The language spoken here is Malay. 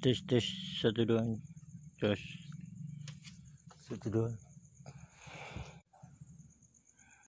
Tes tes satu dua, Jos. Satu dua.